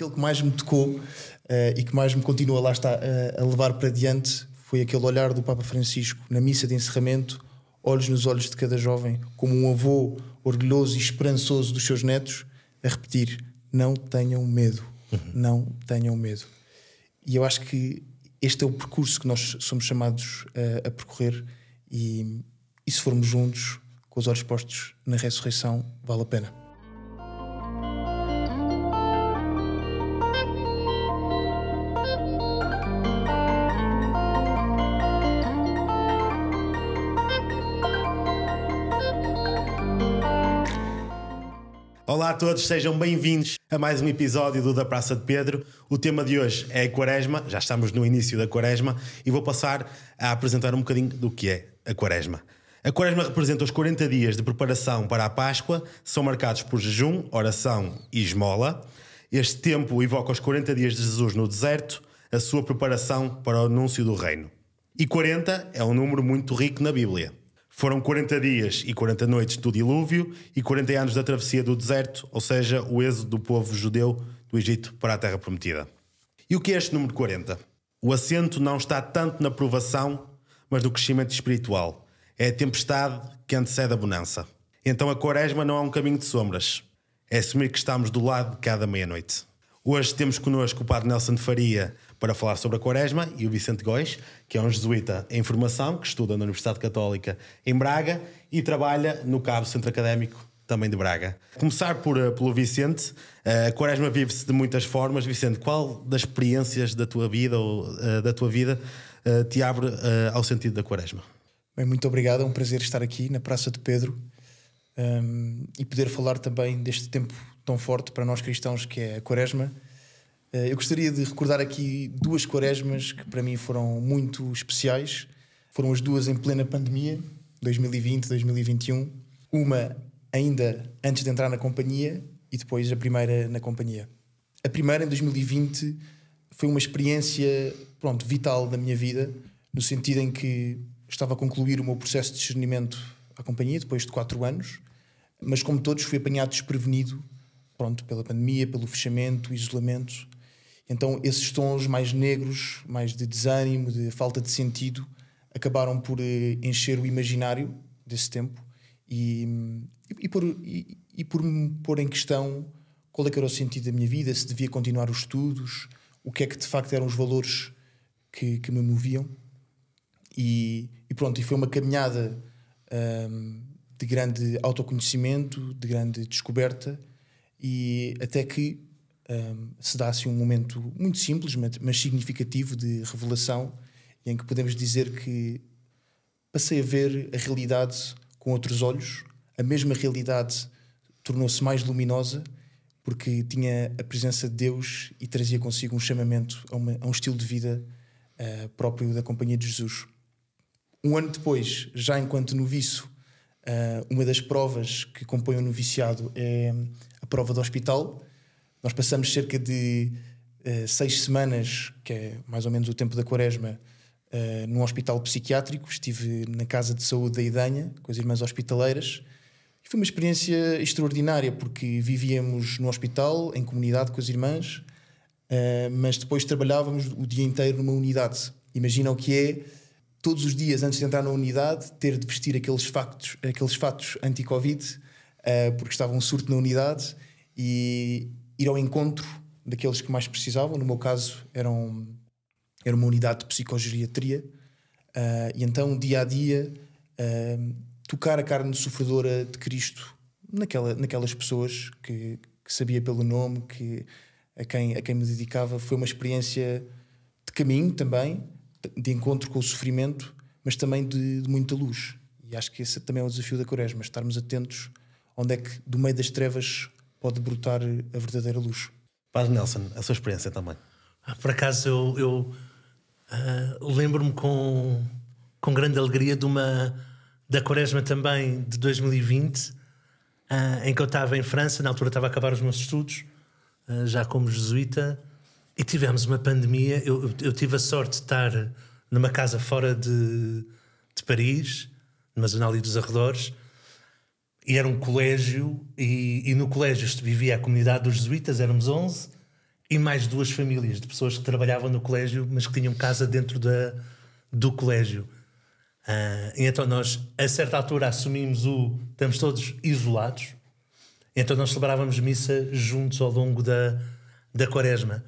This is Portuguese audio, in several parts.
aquele que mais me tocou uh, e que mais me continua lá está uh, a levar para diante foi aquele olhar do Papa Francisco na missa de encerramento, olhos nos olhos de cada jovem, como um avô orgulhoso e esperançoso dos seus netos, a repetir: não tenham medo, uhum. não tenham medo. E eu acho que este é o percurso que nós somos chamados a, a percorrer, e, e se formos juntos, com os olhos postos na ressurreição, vale a pena. Todos, sejam bem-vindos a mais um episódio do Da Praça de Pedro. O tema de hoje é a Quaresma, já estamos no início da Quaresma e vou passar a apresentar um bocadinho do que é a Quaresma. A Quaresma representa os 40 dias de preparação para a Páscoa, são marcados por jejum, oração e esmola. Este tempo evoca os 40 dias de Jesus no deserto, a sua preparação para o anúncio do reino. E 40 é um número muito rico na Bíblia. Foram 40 dias e 40 noites do dilúvio e 40 anos da travessia do deserto, ou seja, o êxodo do povo judeu do Egito para a Terra Prometida. E o que é este número 40? O assento não está tanto na provação, mas no crescimento espiritual. É a tempestade que antecede a bonança. Então a quaresma não é um caminho de sombras. É assumir que estamos do lado de cada meia-noite. Hoje temos connosco o Padre Nelson Faria para falar sobre a Quaresma e o Vicente Góis, que é um jesuíta em formação, que estuda na Universidade Católica em Braga e trabalha no Cabo Centro Académico também de Braga. Começar por, eh, pelo Vicente, eh, a Quaresma vive-se de muitas formas. Vicente, qual das experiências da tua vida ou uh, da tua vida te abre ao sentido da Quaresma? Bem, muito obrigado, é um prazer estar aqui na Praça de Pedro um, ehm, e poder falar também deste tempo tão forte para nós cristãos que é a Quaresma. Eh, eu gostaria de recordar aqui duas quaresmas que para mim foram muito especiais. Foram as duas em plena pandemia, 2020, 2021. Uma ainda antes de entrar na companhia e depois a primeira na companhia. A primeira, em 2020, foi uma experiência pronto, vital da minha vida, no sentido em que estava a concluir o meu processo de discernimento à companhia, depois de quatro anos, mas como todos fui apanhado desprevenido pronto, pela pandemia, pelo fechamento, isolamento. Então esses tons mais negros, mais de desânimo, de falta de sentido, acabaram por eh, encher o imaginário desse tempo e, e, por, e, e por me pôr em questão qual é que era o sentido da minha vida, se devia continuar os estudos, o que é que de facto eram os valores que, que me moviam. E, e, pronto, e foi uma caminhada um, de grande autoconhecimento, de grande descoberta e até que um, se dá assim um momento muito simples, mas significativo de revelação, em que podemos dizer que passei a ver a realidade com outros olhos, a mesma realidade tornou-se mais luminosa porque tinha a presença de Deus e trazia consigo um chamamento a, uma, a um estilo de vida uh, próprio da Companhia de Jesus. Um ano depois, já enquanto noviço, uh, uma das provas que compõem o noviciado é prova do hospital. Nós passamos cerca de uh, seis semanas, que é mais ou menos o tempo da quaresma, uh, num hospital psiquiátrico. Estive na Casa de Saúde da Idanha, com as Irmãs Hospitaleiras. E foi uma experiência extraordinária, porque vivíamos no hospital, em comunidade com as irmãs, uh, mas depois trabalhávamos o dia inteiro numa unidade. Imagina o que é todos os dias antes de entrar na unidade ter de vestir aqueles fatos, aqueles fatos anti-Covid uh, porque estava um surto na unidade e ir ao encontro daqueles que mais precisavam. No meu caso, eram, era uma unidade de psicogeriatria. Uh, e então, dia a dia, uh, tocar a carne sofredora de Cristo naquela, naquelas pessoas que, que, sabia pelo nome, que, a, quem, a quem me dedicava, foi uma experiência de caminho também, de encontro com o sofrimento, mas também de, de muita luz. E acho que esse também é o desafio da Quaresma, estarmos atentos onde é que do meio das trevas pode brotar a verdadeira luz. Padre Nelson, a sua experiência também. Ah, por acaso eu, eu uh, lembro-me com, com grande alegria de uma da Quaresma também de 2020, uh, ah, em que eu estava em França, na altura estava a acabar os meus estudos, uh, já como jesuíta, e tivemos uma pandemia. Eu, eu, tive a sorte de estar numa casa fora de, de Paris, numa zona ali dos arredores, e era um colégio, e, e no colégio vivia a comunidade dos jesuítas, éramos 11, e mais duas famílias de pessoas que trabalhavam no colégio, mas que tinham casa dentro da, do colégio. Uh, então nós, a certa altura, assumimos o. Estamos todos isolados. Então nós celebrávamos missa juntos ao longo da, da quaresma.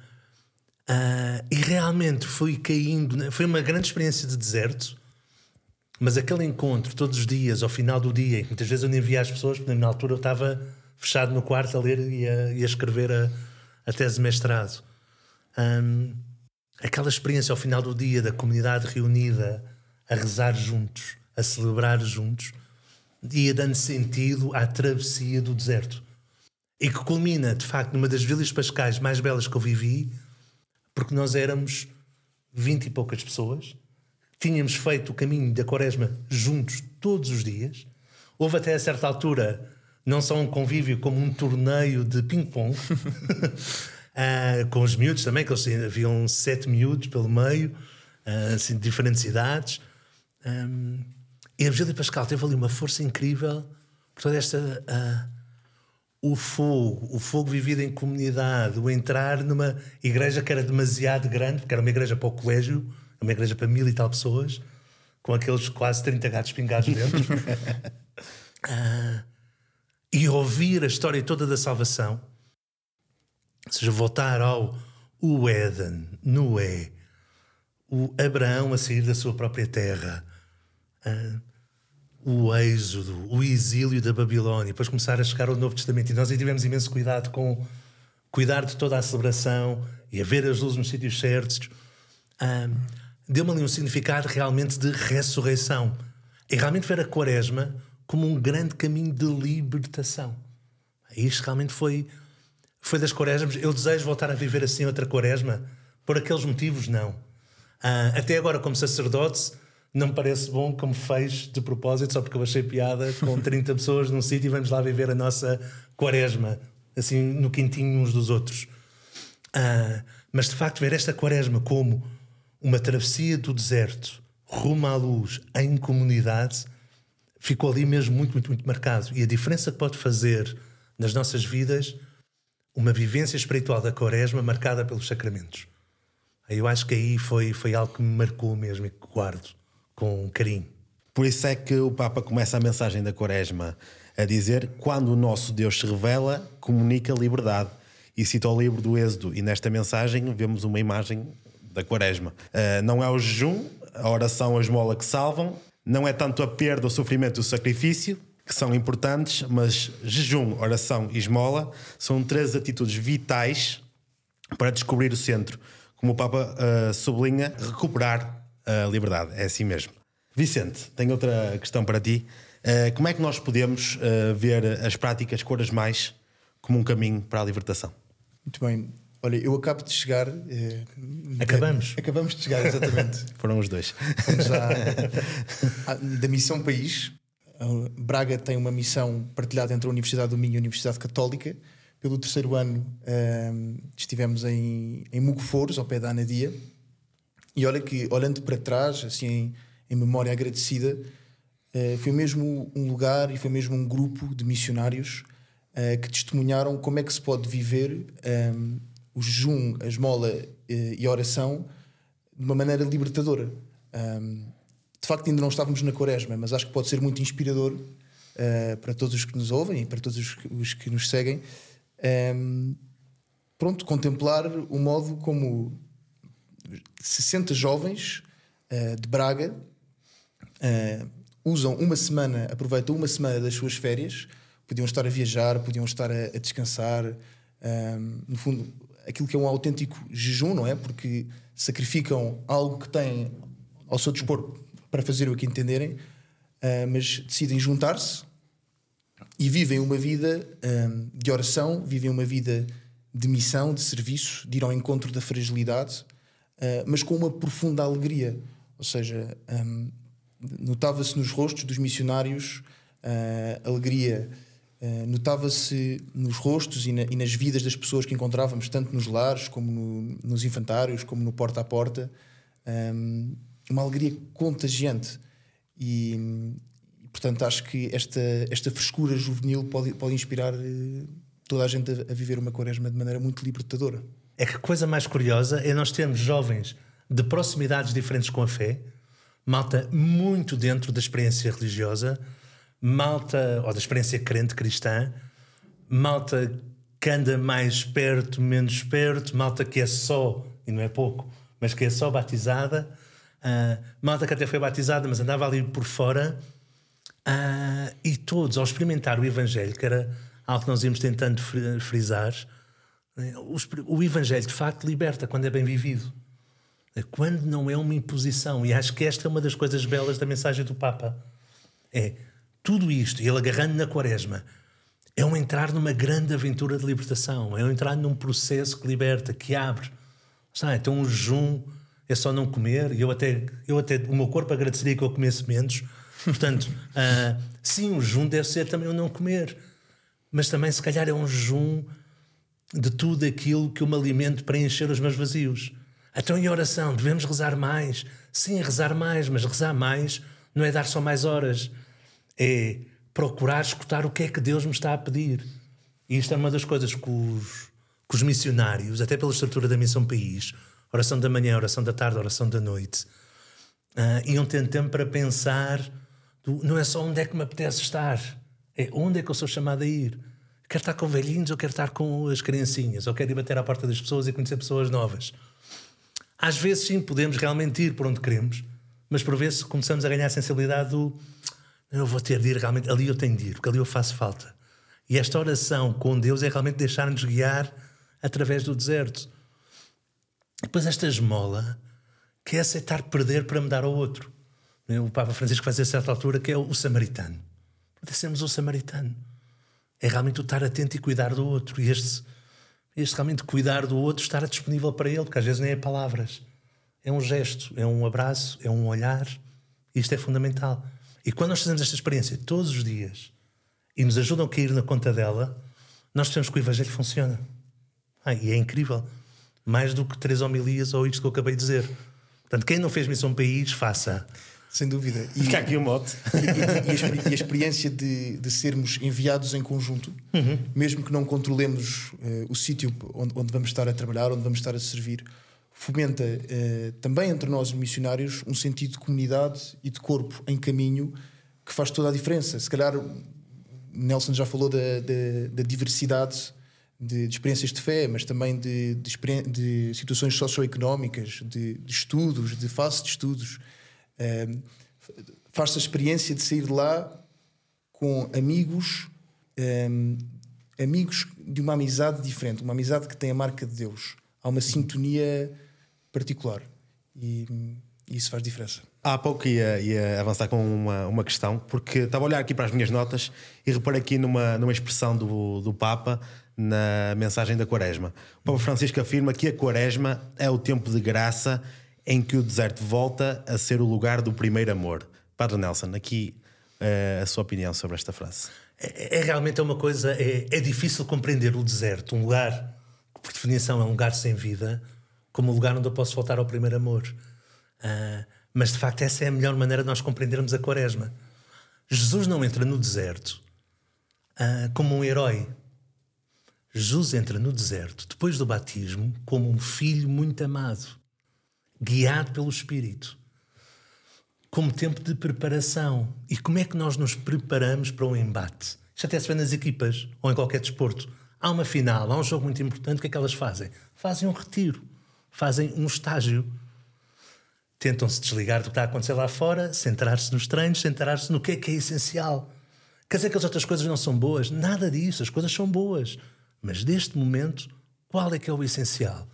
Uh, e realmente foi caindo. Foi uma grande experiência de deserto. Mas aquele encontro, todos os dias, ao final do dia, muitas vezes eu nem via as pessoas, porque na altura eu estava fechado no quarto a ler e a, e a escrever a, a, tese de mestrado. Um, aquela experiência ao final do dia da comunidade reunida a rezar juntos, a celebrar juntos, ia dando sentido à travessia do deserto. E que culmina, de facto, numa das vilas pascais mais belas que eu vivi, porque nós éramos vinte e poucas pessoas, tínhamos feito o caminho da quaresma juntos todos os dias. Houve até a certa altura não só um convívio como um torneio de ping-pong. uh, com os miúdos também, que eles haviam sete miúdos pelo meio, uh, assim, de diferentes idades. Um, e a Virgília Pascal teve ali uma força incrível por toda esta. Uh, o fogo, o fogo vivido em comunidade, o entrar numa igreja que era demasiado grande, porque era uma igreja para o colégio, uma igreja para mil e tal pessoas, com aqueles quase 30 gatos pingados dentro. uh, e ouvir a história toda da salvação, ou seja, voltar ao o Éden, Noé, o Abraão a sair da sua própria terra, uh, o êxodo, o exílio da Babilónia, depois começar a chegar ao Novo Testamento. E nós aí tivemos imenso cuidado com cuidar de toda a celebração e a ver as luzes nos sítios certos. Um, Deu-me ali um significado realmente de ressurreição. E realmente ver a Quaresma como um grande caminho de libertação. E isto realmente foi, foi das Quaresmas. Eu desejo voltar a viver assim outra Quaresma. Por aqueles motivos, não. Ah, até agora, como sacerdote, não me parece bom como fez de propósito, só porque eu achei piada com 30 pessoas num sítio e vamos lá viver a nossa quaresma, assim no quintinho uns dos outros. Ah, mas de facto, ver esta quaresma como uma travessia do deserto rumo à luz em comunidade ficou ali mesmo muito, muito, muito marcado. E a diferença que pode fazer nas nossas vidas uma vivência espiritual da quaresma marcada pelos sacramentos. Eu acho que aí foi, foi algo que me marcou mesmo e que guardo com carinho. Por isso é que o Papa começa a mensagem da Quaresma a dizer: quando o nosso Deus se revela, comunica liberdade. E cita o livro do Êxodo, e nesta mensagem vemos uma imagem da Quaresma. Uh, não é o jejum, a oração, a esmola que salvam, não é tanto a perda, o sofrimento e o sacrifício, que são importantes, mas jejum, oração e esmola são três atitudes vitais para descobrir o centro. Como o Papa uh, sublinha, recuperar a liberdade. É assim mesmo. Vicente, tenho outra questão para ti. Uh, como é que nós podemos uh, ver as práticas cores mais como um caminho para a libertação? Muito bem. Olha, eu acabo de chegar. Eh, acabamos. acabamos de chegar, exatamente. Foram os dois. Já, da Missão País. Braga tem uma missão partilhada entre a Universidade do Minho e a Universidade Católica. Pelo terceiro ano estivemos em, em Mugoforos, ao pé da Anadia e olha que, olhando para trás, assim, em, em memória agradecida, uh, foi mesmo um lugar e foi mesmo um grupo de missionários uh, que testemunharam como é que se pode viver um, ehm, o jejum, a esmola uh, e a oração de uma maneira libertadora. Um, de facto, ainda não estávamos na Quaresma, mas acho que pode ser muito inspirador para todos os que nos ouvem e para todos os que, os que nos seguem. Um, pronto, contemplar o modo como 60 jovens uh, de Braga uh, usam uma semana, aproveitam uma semana das suas férias, podiam estar a viajar, podiam estar a, a descansar, um, eh, no fundo, aquilo que é um autêntico jejum, não é? Porque sacrificam algo que têm ao seu dispor para fazer o que entenderem, uh, mas decidem juntar-se e vivem uma vida um, de oração, vivem uma vida de missão, de serviço, de ir ao encontro da fragilidade eh, mas com uma profunda alegria. Ou seja, um, notava-se nos rostos dos missionários uh, alegria, uh, notava-se nos rostos e, na, e, nas vidas das pessoas que encontrávamos, tanto nos lares, como no, nos infantários, como no porta a porta, um, ehm, uma alegria contagiante. E, portanto, acho que esta, esta frescura juvenil pode, pode inspirar toda a gente a, a viver uma quaresma de maneira muito libertadora. é que coisa mais curiosa é nós termos jovens de proximidades diferentes com a fé, malta muito dentro da experiência religiosa, malta, ou da experiência crente cristã, malta que anda mais perto, menos perto, malta que é só, e não é pouco, mas que é só batizada, uh, malta que até foi batizada, mas andava ali por fora, uh, e todos, ao experimentar o Evangelho, que era algo que nós íamos tentando frisar, o Evangelho de facto liberta quando é bem vivido. Quando não é uma imposição. E acho que esta é uma das coisas belas da mensagem do Papa. É tudo isto, e ele agarrando na quaresma, é um entrar numa grande aventura de libertação, é um entrar num processo que liberta, que abre. Sabe? Então o jejum é só não comer, e eu até, eu até o meu corpo agradeceria que eu comesse menos. Portanto, uh, sim, o jejum deve ser também o não comer, mas também se calhar é um jejum de tudo aquilo que eu me alimento para encher os meus vazios. Então, em oração, devemos rezar mais. Sim, rezar mais, mas rezar mais não é dar só mais horas. É procurar escutar o que é que Deus me está a pedir. E isto é uma das coisas que os, que os missionários, até pela estrutura da Missão País, oração da manhã, oração da tarde, oração da noite, uh, iam tendo tempo para pensar: do, não é só onde é que me apetece estar, é onde é que eu sou chamado a ir. Quero estar com velhinhos ou quero estar com as criancinhas, ou quero ir bater à porta das pessoas e conhecer pessoas novas. Às vezes, sim, podemos realmente ir por onde queremos, mas por vezes começamos a ganhar a sensibilidade do eu vou ter de ir realmente, ali eu tenho de ir, porque ali eu faço falta. E esta oração com Deus é realmente deixar-nos guiar através do deserto. Depois esta esmola, que é aceitar perder para me dar ao outro. O Papa Francisco faz a certa altura que é o samaritano. Pode sermos o samaritano é realmente o estar atento e cuidar do outro. E este, este realmente cuidar do outro, estar disponível para ele, porque às vezes nem é palavras. É um gesto, é um abraço, é um olhar. Isto é fundamental. E quando nós fazemos esta experiência todos os dias e nos ajudam a cair na conta dela, nós sabemos que o Evangelho funciona. Ah, e é incrível. Mais do que três homilias ou isto que eu acabei de dizer. Portanto, quem não fez missão país, faça. Sem dúvida. E, Fica aqui o mote. E, e, e, a, experiência de, de, sermos enviados em conjunto, uhum. mesmo que não controlemos uh, o sítio onde, onde, vamos estar a trabalhar, onde vamos estar a servir, fomenta uh, também entre nós missionários um sentido de comunidade e de corpo em caminho que faz toda a diferença. Se calhar Nelson já falou da, da, da diversidade de, de, experiências de fé, mas também de, de situações socioeconómicas, de, estudos, de fase de estudos faz-se a experiência de sair de lá com amigos, um, amigos de uma amizade diferente, uma amizade que tem a marca de Deus. Há uma sintonia particular e, e isso faz diferença. Há pouco ia, ia avançar com uma, uma questão, porque estava a olhar aqui para as minhas notas e reparei aqui numa, numa expressão do, do Papa na mensagem da Quaresma. O Papa Francisco afirma que a Quaresma é o tempo de graça em que o deserto volta a ser o lugar do primeiro amor. Padre Nelson, aqui uh, a sua opinião sobre esta frase. É, é realmente uma coisa, é, é, difícil compreender o deserto, um lugar por definição é um lugar sem vida, como um lugar onde eu posso voltar ao primeiro amor. Uh, mas de facto essa é a melhor maneira de nós compreendermos a quaresma. Jesus não entra no deserto uh, como um herói. Jesus entra no deserto, depois do batismo, como um filho muito amado guiado pelo Espírito, como tempo de preparação. E como é que nós nos preparamos para um embate? Isto até se vê nas equipas ou em qualquer desporto. Há uma final, há um jogo muito importante, o que é que elas fazem? Fazem um retiro, fazem um estágio. Tentam-se desligar do que está a acontecer lá fora, centrar-se nos treinos, centrar-se no que é que é essencial. Quer dizer que as outras coisas não são boas? Nada disso, as coisas são boas. Mas neste momento, qual é que é o essencial?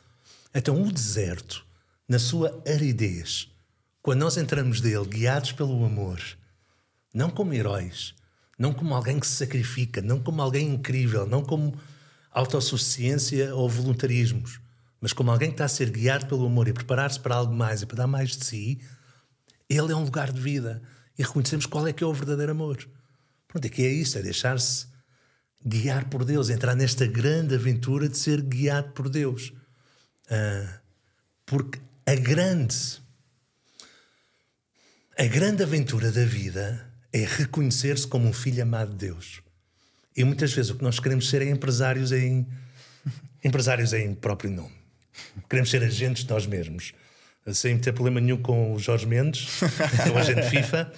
Então, o deserto na sua aridez, quando nós entramos dele guiados pelo amor, não como heróis, não como alguém que se sacrifica, não como alguém incrível, não como autossuficiência ou voluntarismos, mas como alguém que está a ser guiado pelo amor e preparar-se para algo mais e para dar mais de si, ele é um lugar de vida e reconhecemos qual é que é o verdadeiro amor. Pronto, é que é isso, é deixar-se guiar por Deus, entrar nesta grande aventura de ser guiado por Deus. Uh, porque a grande a grande aventura da vida é reconhecer-se como um filho amado de Deus. E muitas vezes o que nós queremos ser é empresários em empresários em próprio nome. Queremos ser agentes de nós mesmos. Sem ter problema nenhum com o Jorge Mendes, é o agente FIFA.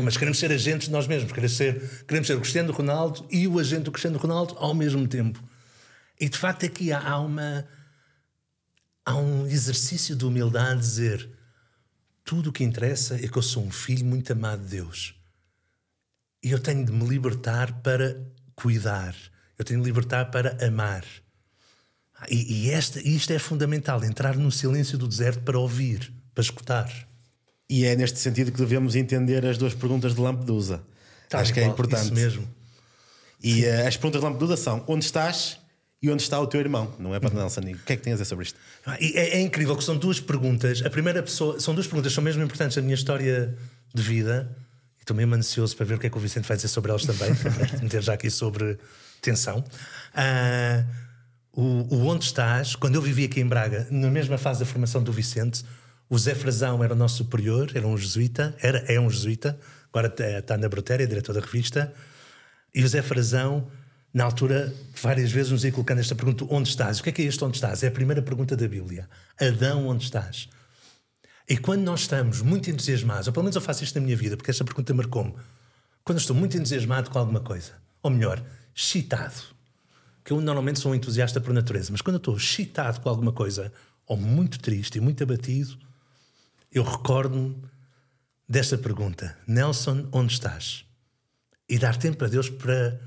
Mas queremos ser agentes de nós mesmos. Queremos ser, queremos ser o Cristiano Ronaldo e o agente do Cristiano Ronaldo ao mesmo tempo. E de facto aqui há, há uma. Há um exercício de humildade dizer tudo o que interessa é que eu sou um filho muito amado de Deus. E eu tenho de me libertar para cuidar. Eu tenho de libertar para amar. E, e esta, isto é fundamental: entrar no silêncio do deserto para ouvir, para escutar. E é neste sentido que devemos entender as duas perguntas de Lampedusa. Tá Acho que é igual, importante. Isso mesmo. E uh, as perguntas de Lampedusa são: onde estás e onde está o teu irmão? Não é para Nelson? O que é que tens a dizer sobre isto? E É, é incrível que são duas perguntas. A primeira pessoa, são duas perguntas que são mesmo importantes na minha história de vida. Estou mesmo ansioso para ver o que é que o Vicente vai dizer sobre elas também, para meter já aqui sobre tensão. Ah, o, o Onde Estás, quando eu vivi aqui em Braga, na mesma fase da formação do Vicente, o Zé Frazão era o nosso superior, era um jesuíta, era, é um jesuíta, agora está- está na Brotéria, diretor da revista. E o Zé Frazão, na altura, várias vezes nos ia colocando esta pergunta: onde estás? O que é que é este onde estás? É a primeira pergunta da Bíblia. Adão, onde estás? E quando nós estamos muito entusiasmados, ou pelo menos eu faço isto na minha vida, porque esta pergunta marcou-me. Quando estou muito entusiasmado com alguma coisa, ou melhor, excitado, que eu normalmente sou um entusiasta por natureza, mas quando eu estou excitado com alguma coisa, ou muito triste e muito abatido, eu recordo-me desta pergunta: Nelson, onde estás? E dar tempo a Deus para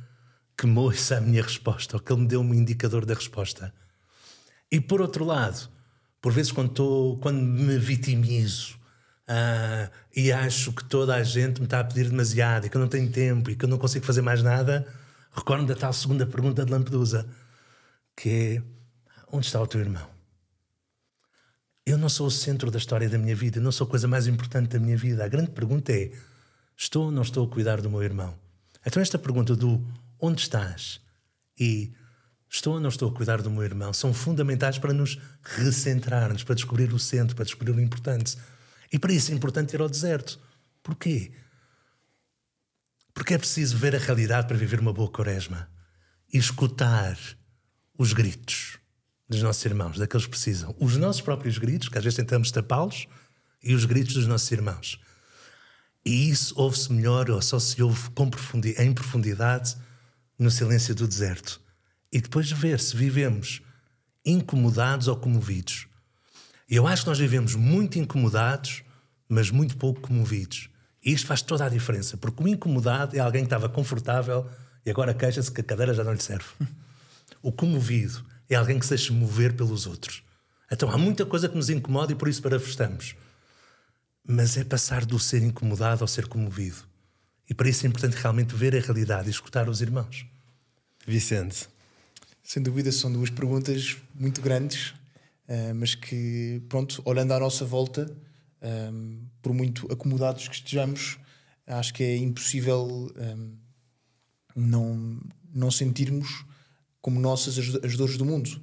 que me ouça a minha resposta, ou que Ele me dê um indicador da resposta. E por outro lado, por vezes quando, estou, quando me vitimizo ah, e acho que toda a gente me está a pedir demasiado e que eu não tenho tempo e que eu não consigo fazer mais nada, recordo-me da tal segunda pergunta de Lampedusa, que é: onde está o teu irmão? Eu não sou o centro da história da minha vida, não sou a coisa mais importante da minha vida. A grande pergunta é: estou ou não estou a cuidar do meu irmão? Então, esta pergunta do onde estás e estou ou não estou a cuidar do meu irmão são fundamentais para nos recentrar-nos, para descobrir o centro, para descobrir o importante. E para isso é importante ir ao deserto. Porquê? Porque é preciso ver a realidade para viver uma boa quaresma e escutar os gritos dos nossos irmãos, daqueles que precisam. Os nossos próprios gritos, que às vezes tentamos tapá-los, e os gritos dos nossos irmãos. E isso ouve-se melhor ou só se ouve com profundi- em profundidade no silêncio do deserto. E depois ver se vivemos incomodados ou comovidos. Eu acho que nós vivemos muito incomodados, mas muito pouco comovidos. E isto faz toda a diferença, porque o incomodado é alguém que estava confortável e agora queixa-se que a cadeira já não lhe serve. O comovido é alguém que se deixa mover pelos outros. Então há muita coisa que nos incomoda e por isso parafustamos. Mas é passar do ser incomodado ao ser comovido. E para isso é importante realmente ver a realidade e escutar os irmãos. Vicente. Sem dúvida, são duas perguntas muito grandes, eh, mas que, pronto, olhando à nossa volta, ehm, por muito acomodados que estejamos, acho que é impossível ehm, não, não sentirmos como nossas as, dores do mundo.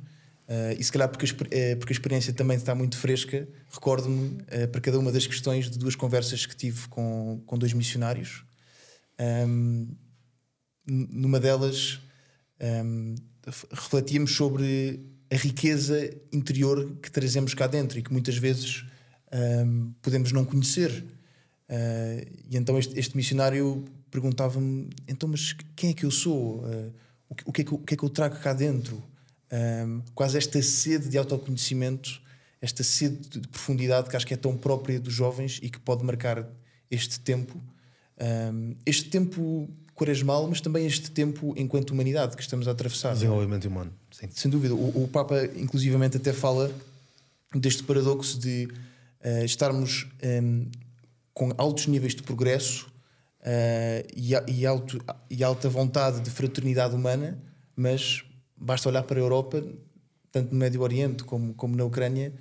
Eh, e se calhar porque a, eh, porque a experiência também está muito fresca, recordo-me eh, para cada uma das questões de duas conversas que tive com, com dois missionários. Numa delas f- refletíamos sobre a riqueza interior que trazemos cá dentro e que muitas vezes hum, podemos não conhecer. Ah, e então este, este missionário perguntava-me: então, mas quem é que eu sou? Ah, o, que, o que é que, eu- o que é que eu trago cá dentro? Hum, quase esta sede de autoconhecimento, esta sede de profundidade que acho que é tão própria dos jovens e que pode marcar este tempo. Um, este tempo quaresmal, mas também este tempo enquanto humanidade que estamos a atravessar. Desenvolvimento humano. Sim. Sem dúvida. O, o Papa, inclusivamente, até fala deste paradoxo de eh, estarmos em, com altos níveis de progresso eh, e, e alto- e alta vontade de fraternidade humana, mas basta olhar para a Europa, tanto no Médio Oriente como, como na Ucrânia,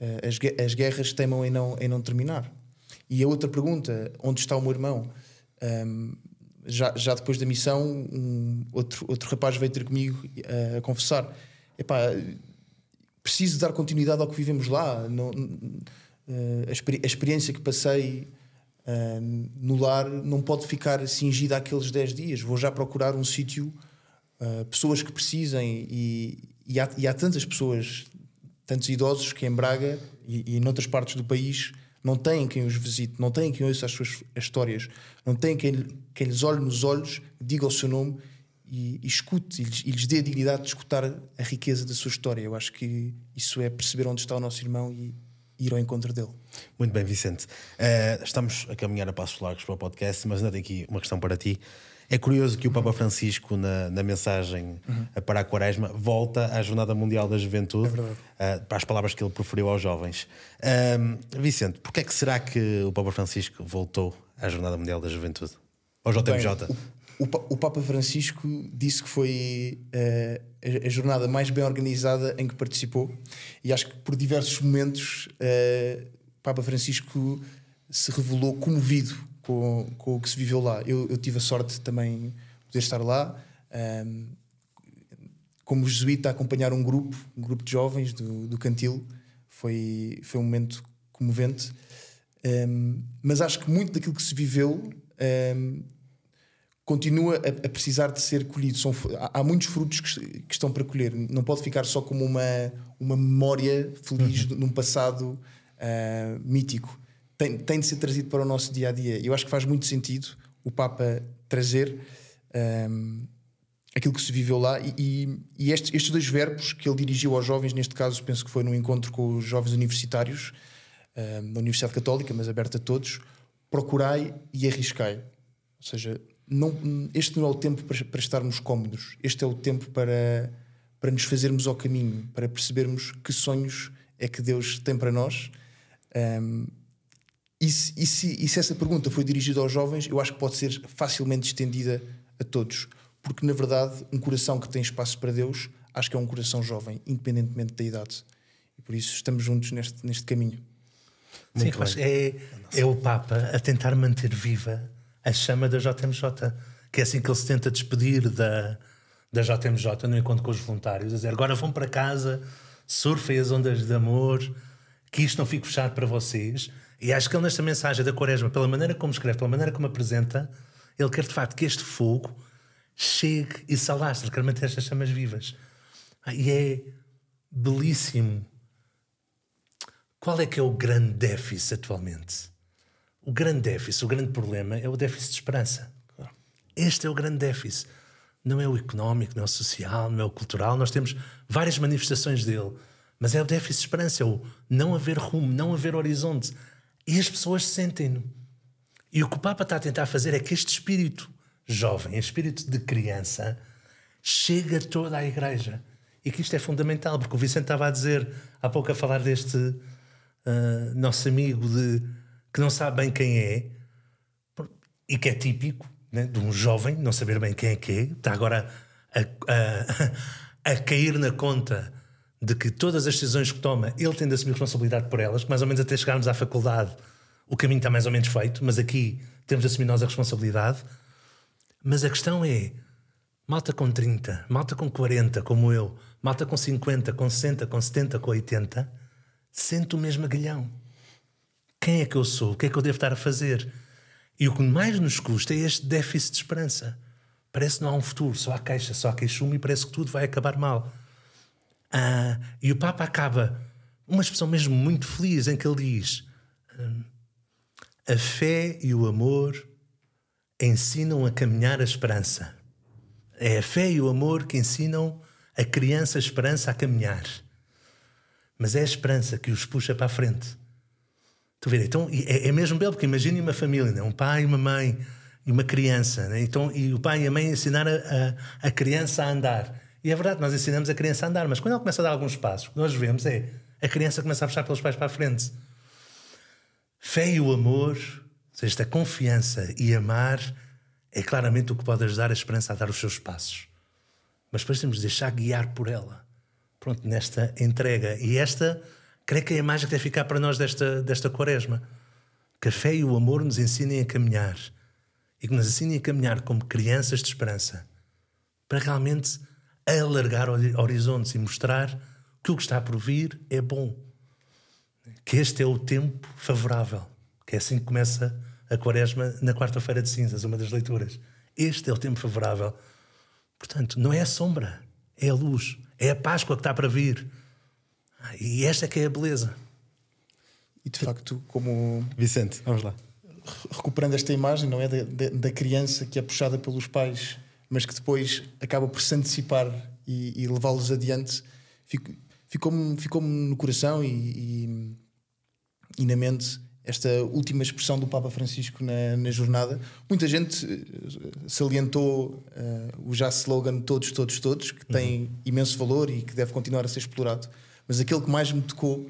eh, as, as guerras teimam em não, em não terminar. E a outra pergunta, onde está o meu irmão? Ahm, já, já depois da missão, um, outro, outro rapaz veio ter comigo eh, a confessar: epá, preciso dar continuidade ao que vivemos lá. Não, eh, a, experi- a experiência que passei eh, no lar não pode ficar cingida àqueles 10 dias. Vou já procurar um sítio, pessoas que precisem, e, e, há, e há tantas pessoas tantos idosos que em Braga e, e noutras partes do país não têm quem os visite, não têm quem ouça as suas as histórias, não têm quem, quem lhes olhe nos olhos, diga o seu nome e, e escute e lhes, e lhes dê a dignidade de escutar a riqueza da sua história. Eu acho que isso é perceber onde está o nosso irmão e, ir ao encontro dele. Muito bem, Vicente. Uh, estamos a caminhar a passos largos para o podcast, mas ainda tenho aqui uma questão para ti. É curioso que o Papa Francisco, na, na mensagem uhum. para a Quaresma, volta à Jornada Mundial da Juventude, é uh, para as palavras que ele proferiu aos jovens. Uh, Vicente, porquê é que será que o Papa Francisco voltou à Jornada Mundial da Juventude? Ao JMJ? Bem, o, o, Papa Francisco disse que foi uh, a, a, jornada mais bem organizada em que participou, e acho que por diversos momentos o Papa Francisco se revelou comovido com, com o que se viveu lá. Eu, eu tive a sorte também de poder estar lá. Um, como jesuíta, a acompanhar um grupo, um grupo de jovens do, do Cantil, foi, foi um momento comovente. Um, mas acho que muito daquilo que se viveu um, continua a, a, precisar de ser colhido. São, há, há, muitos frutos que, que, estão para colher. Não pode ficar só como uma, uma memória feliz uhum. num passado uh, mítico tem, tem de ser trazido para o nosso dia a dia. Eu acho que faz muito sentido o Papa trazer um, aquilo que se viveu lá e, e, e estes, estes, dois verbos que ele dirigiu aos jovens, neste caso, penso que foi num encontro com os jovens universitários um, da Universidade Católica, mas aberto a todos: procurai e arriscai. Ou seja, não, este não é o tempo para, para estarmos cómodos, este é o tempo para, para nos fazermos ao caminho, para percebermos que sonhos é que Deus tem para nós. Um, e se, e, se, e se, essa pergunta foi dirigida aos jovens, eu acho que pode ser facilmente estendida a todos. Porque, na verdade, um coração que tem espaço para Deus, acho que é um coração jovem, independentemente da idade. E por isso estamos juntos neste, neste caminho. Sim, é, é o Papa a tentar manter viva a chama da JMJ, que é assim que ele se tenta despedir da, da JMJ no encontro com os voluntários, a dizer agora vão para casa, surfem as ondas de amor, que isto não fique fechado para vocês e acho que ele, nesta mensagem da Quaresma, pela maneira como escreve, pela maneira como apresenta, ele quer de facto que este fogo chegue e se alastre, quer manter estas chamas vivas. Ah, e é belíssimo. Qual é que é o grande déficit atualmente? O grande déficit, o grande problema é o déficit de esperança. Este é o grande déficit. Não é o económico, não é o social, não é o cultural. Nós temos várias manifestações dele. Mas é o déficit de esperança, é o não haver rumo, não haver horizonte. E as pessoas sentem-no. E o que o Papa está a tentar fazer é que este espírito jovem, espírito de criança, chegue a toda a igreja. E que isto é fundamental, porque o Vicente estava a dizer há pouco a falar deste uh, nosso amigo de, que não sabe bem quem é e que é típico né, de um jovem não saber bem quem é que é, está agora a, a, a cair na conta de que todas as decisões que toma, ele tem de assumir responsabilidade por elas, que mais ou menos até chegarmos à faculdade o caminho está mais ou menos feito, mas aqui temos de assumir nós a responsabilidade. Mas a questão é: malta com 30, malta com 40, como eu, malta com 50, com 60, com 70, com 80, sente o mesmo agalhão. Quem é que eu sou? O que é que eu devo estar a fazer? E o que mais nos custa é este déficit de esperança. Parece que não há um futuro, só há queixa, só há queixume e parece que tudo vai acabar mal. Ah, e o Papa acaba uma expressão mesmo muito feliz em que ele diz: A fé e o amor ensinam a caminhar a esperança. É a fé e o amor que ensinam a criança a esperança a caminhar. Mas é a esperança que os puxa para a frente. Tu vê, então é, é mesmo belo, porque imagine uma família, né? um pai, uma mãe e uma criança. Né? Então, e o pai e a mãe ensinar a, a, a criança a andar. E é verdade, nós ensinamos a criança a andar, mas quando ela começa a dar alguns passos, o que nós vemos é a criança começa a puxar pelos pés para a frente. Fé e o amor, seja, esta confiança e amar é claramente o que pode ajudar a esperança a dar os seus passos. Mas depois temos de deixar guiar por ela. Pronto, nesta entrega. E esta, creio que é a imagem que deve ficar para nós desta, desta quaresma. Que a fé e o amor nos ensinem a caminhar. E que nos ensinem a caminhar como crianças de esperança. Para realmente alargar horizontes e mostrar que o que está por vir é bom. Que este é o tempo favorável. Que é assim que começa a quaresma na quarta-feira de cinzas, uma das leituras. Este é o tempo favorável. Portanto, não é a sombra, é a luz. É a Páscoa que está para vir. E esta que é a beleza. E de facto, como Vicente, vamos lá. recuperando esta imagem, não é? Da, da, da criança que é puxada pelos pais, mas que depois acaba por se antecipar e, e levá-los adiante, fico- ficou-me ficou no coração e, e, e na mente esta última expressão do Papa Francisco na, na jornada. Muita gente eh, salientou eh, o já slogan Todos, Todos, Todos, que tem imenso valor e que deve continuar a ser explorado, mas aquele que mais me tocou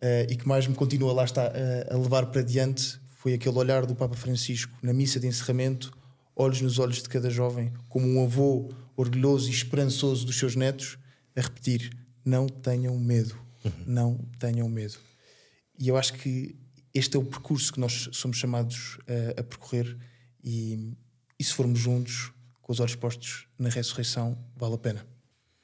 eh, e que mais me continua lá está eh, a levar para diante foi aquele olhar do Papa Francisco na missa de encerramento, olhos nos olhos de cada jovem, como um avô orgulhoso e esperançoso dos seus netos, a repetir: Não tenham medo, não tenham medo. E eu acho que este é o percurso que nós somos chamados a, a percorrer, e, e se formos juntos, com os olhos postos na ressurreição, vale a pena.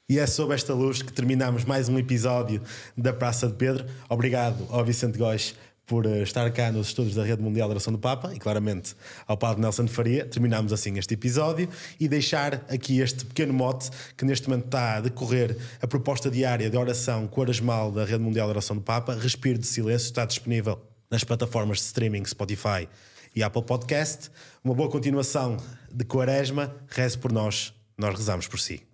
E é sob esta luz que terminamos mais um episódio da Praça de Pedro. Obrigado ao Vicente Góes por eh, estar cá nos estudos da Rede Mundial de Oração do Papa e, claramente, ao Padre Nelson de Faria. Terminamos assim este episódio e deixar aqui este pequeno mote que neste momento está a decorrer a proposta diária de oração quaresmal da Rede Mundial de Oração do Papa. Respiro de Silêncio está disponível nas plataformas de streaming Spotify e Apple Podcast. Uma boa continuação de Quaresma. Reze por nós, nós rezamos por si.